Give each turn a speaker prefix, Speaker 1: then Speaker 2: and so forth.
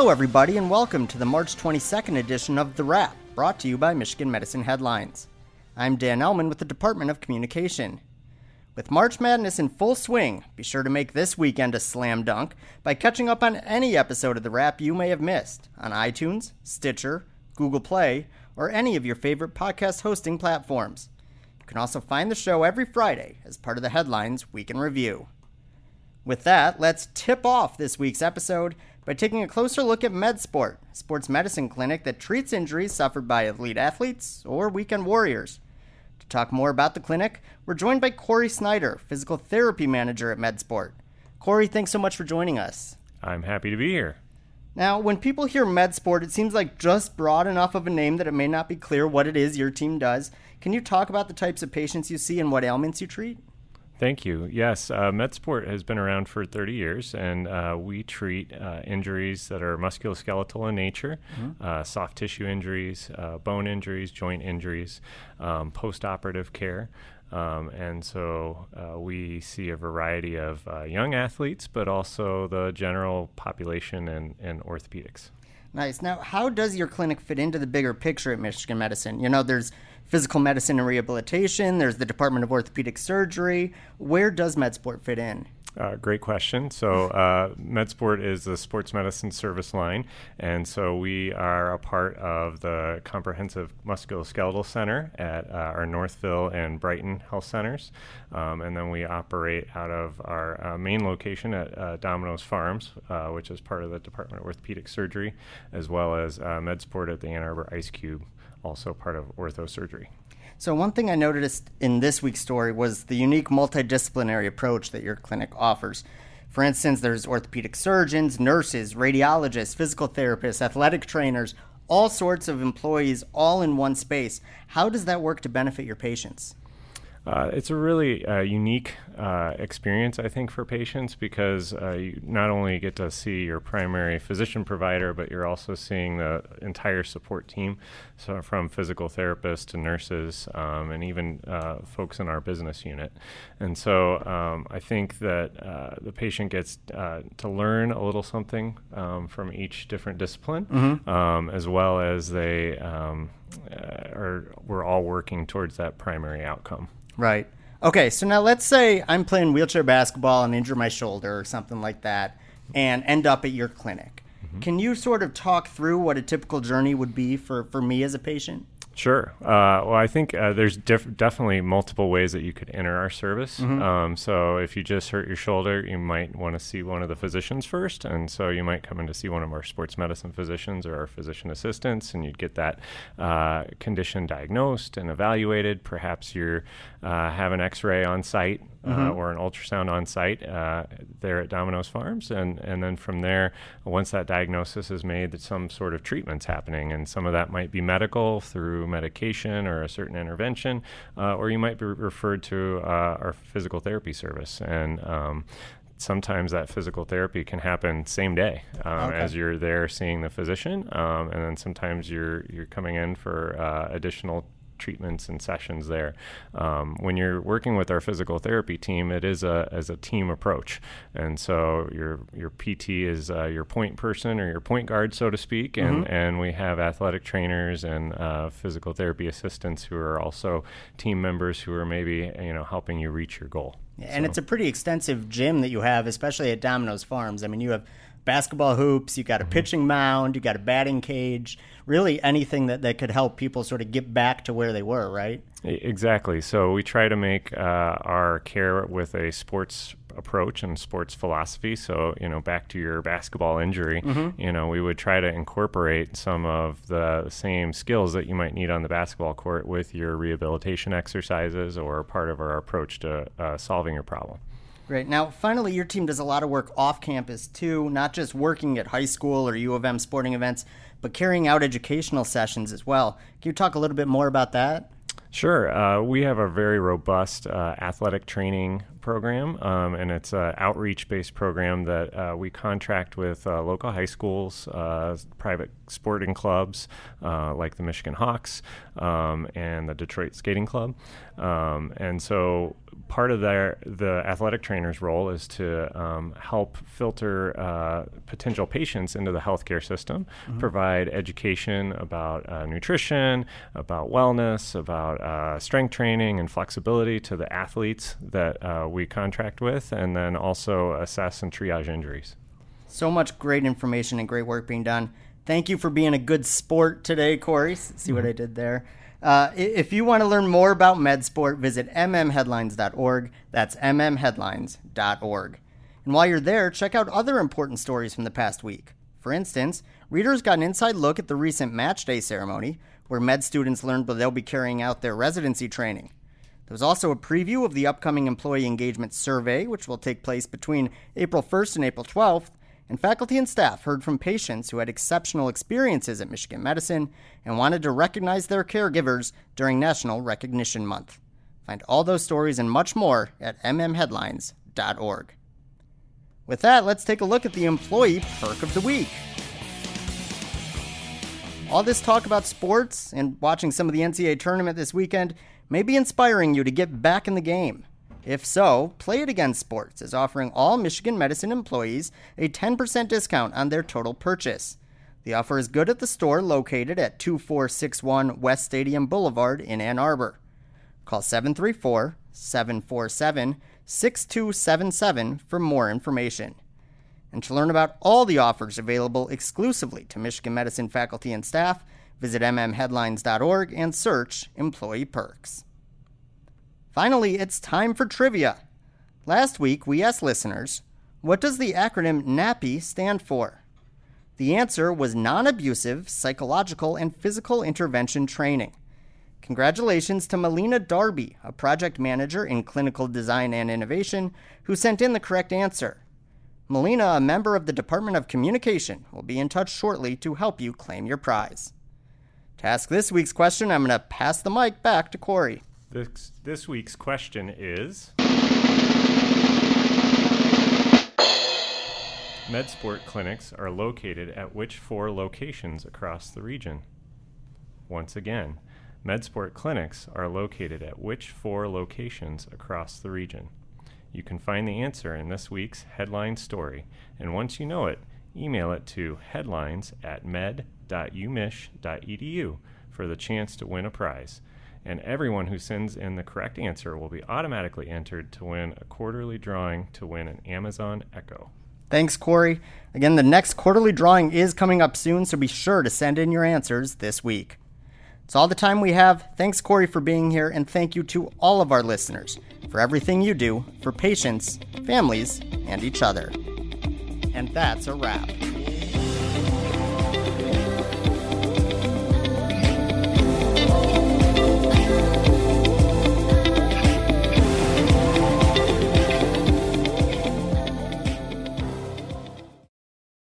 Speaker 1: Hello, everybody, and welcome to the March 22nd edition of The Wrap, brought to you by Michigan Medicine Headlines. I'm Dan Ellman with the Department of Communication. With March Madness in full swing, be sure to make this weekend a slam dunk by catching up on any episode of The Wrap you may have missed on iTunes, Stitcher, Google Play, or any of your favorite podcast hosting platforms. You can also find the show every Friday as part of the Headlines Week in Review. With that, let's tip off this week's episode by taking a closer look at MedSport, a sports medicine clinic that treats injuries suffered by elite athletes or weekend warriors. To talk more about the clinic, we're joined by Corey Snyder, physical therapy manager at MedSport. Corey, thanks so much for joining us.
Speaker 2: I'm happy to be here.
Speaker 1: Now, when people hear MedSport, it seems like just broad enough of a name that it may not be clear what it is your team does. Can you talk about the types of patients you see and what ailments you treat?
Speaker 2: Thank you. Yes, uh, MedSport has been around for 30 years, and uh, we treat uh, injuries that are musculoskeletal in nature, mm-hmm. Uh, soft tissue injuries, uh, bone injuries, joint injuries, um, post operative care. Um, and so uh, we see a variety of young athletes, but also the general population and, and orthopedics.
Speaker 1: Nice. Now, how does your clinic fit into the bigger picture at Michigan Medicine? You know, there's physical medicine and rehabilitation, there's the Department of Orthopedic Surgery. Where does MedSport fit in?
Speaker 2: Uh, great question. So, uh, MedSport is the sports medicine service line, and so we are a part of the Comprehensive Musculoskeletal Center at uh, our Northville and Brighton Health Centers, um, and then we operate out of our uh, main location at uh, Domino's Farms, uh, which is part of the Department of Orthopedic Surgery, as well as MedSport at the Ann Arbor Ice Cube also part of orthosurgery.
Speaker 1: So, one thing I noticed in this week's story was the unique multidisciplinary approach that your clinic offers. For instance, there's orthopedic surgeons, nurses, radiologists, physical therapists, athletic trainers, all sorts of employees all in one space. How does that work to benefit your patients?
Speaker 2: Uh, it's a really uh, unique uh, experience, I think, for patients because uh, you not only get to see your primary physician provider, but you're also seeing the entire support team, so from physical therapists to nurses um, and even uh, folks in our business unit. And so um, I think that uh, the patient gets to learn a little something um, from each different discipline, mm-hmm. Um, as well as they um, are we're all working towards that primary outcome.
Speaker 1: Right. Okay, so now let's say I'm playing wheelchair basketball and injure my shoulder or something like that and end up at your clinic. Mm-hmm. Can you sort of talk through what a typical journey would be for, for me as a patient?
Speaker 2: Sure. Uh, well, I think uh, there's def- definitely multiple ways that you could enter our service. Mm-hmm. Um, so if you just hurt your shoulder, you might want to see one of the physicians first, and so you might come in to see one of our sports medicine physicians or our physician assistants, and you'd get that uh, condition diagnosed and evaluated. Perhaps you uh, have an X-ray on site uh, mm-hmm. or an ultrasound on site uh, there at Domino's Farms, and and then from there, once that diagnosis is made, that some sort of treatment's happening, and some of that might be medical through medication or a certain intervention, uh, or you might be referred to uh, our physical therapy service, and um, sometimes that physical therapy can happen same day um, okay. as you're there seeing the physician, um, and then sometimes you're you're coming in for uh, additional treatments and sessions there. Um, when you're working with our physical therapy team, it is a as a team approach, and so your your PT is uh, your point person or your point guard, so to speak, and mm-hmm. and we have athletic trainers and uh, physical therapy assistants who are also team members who are maybe you know helping you reach your goal.
Speaker 1: And so. it's a pretty extensive gym that you have, especially at Domino's Farms. I mean, you have basketball hoops, you got a mm-hmm. pitching mound, you got a batting cage, really anything that, that could help people sort of get back to where they were, right?
Speaker 2: Exactly. So we try to make uh, our care with a sports approach and sports philosophy. So, you know, back to your basketball injury, mm-hmm. you know, we would try to incorporate some of the same skills that you might need on the basketball court with your rehabilitation exercises or part of our approach to uh, solving your problem.
Speaker 1: Great. Now, finally, your team does a lot of work off campus too, not just working at high school or U of M sporting events, but carrying out educational sessions as well. Can you talk a little bit more about that?
Speaker 2: Sure. Uh, we have a very robust uh, athletic training program, um, and it's an outreach based program that uh, we contract with uh, local high schools, uh, private sporting clubs uh, like the Michigan Hawks um, and the Detroit Skating Club. Um, and so part of their the athletic trainer's role is to um, help filter uh, potential patients into the healthcare system, mm-hmm. provide education about uh, nutrition, about wellness, about uh, strength training and flexibility to the athletes that uh, we contract with, and then also assess and triage injuries.
Speaker 1: So much great information and great work being done. Thank you for being a good sport today, Corey. See mm-hmm. what I did there. Uh, if you want to learn more about MedSport, visit mmheadlines.org. That's mmheadlines.org. And while you're there, check out other important stories from the past week. For instance, readers got an inside look at the recent match day ceremony, where med students learned that they'll be carrying out their residency training. There was also a preview of the upcoming employee engagement survey, which will take place between April 1st and April 12th, and faculty and staff heard from patients who had exceptional experiences at Michigan Medicine and wanted to recognize their caregivers during National Recognition Month. Find all those stories and much more at mmheadlines.org. With that, let's take a look at the employee perk of the week. All this talk about sports and watching some of the NCAA tournament this weekend may be inspiring you to get back in the game. If so, Play It Again Sports is offering all Michigan Medicine employees a 10% discount on their total purchase. The offer is good at the store located at 2461 West Stadium Boulevard in Ann Arbor. Call 734 747 6277 for more information. And to learn about all the offers available exclusively to Michigan Medicine faculty and staff, visit mmheadlines.org and search Employee Perks. Finally, it's time for trivia. Last week, we asked listeners, what does the acronym NAPPI stand for? The answer was Non Abusive Psychological and Physical Intervention Training. Congratulations to Melina Darby, a project manager in clinical design and innovation, who sent in the correct answer. Melina, a member of the Department of Communication, will be in touch shortly to help you claim your prize. To ask this week's question, I'm going to pass the mic back to Corey.
Speaker 2: This, this week's question is MedSport clinics are located at which four locations across the region? Once again, MedSport clinics are located at which four locations across the region? You can find the answer in this week's headline story, and once you know it, email it to headlines at med.umich.edu for the chance to win a prize and everyone who sends in the correct answer will be automatically entered to win a quarterly drawing to win an Amazon Echo.
Speaker 1: Thanks, Corey. Again, the next quarterly drawing is coming up soon, so be sure to send in your answers this week. It's all the time we have. Thanks, Corey, for being here, and thank you to all of our listeners for everything you do for patients, families, and each other. And that's a wrap.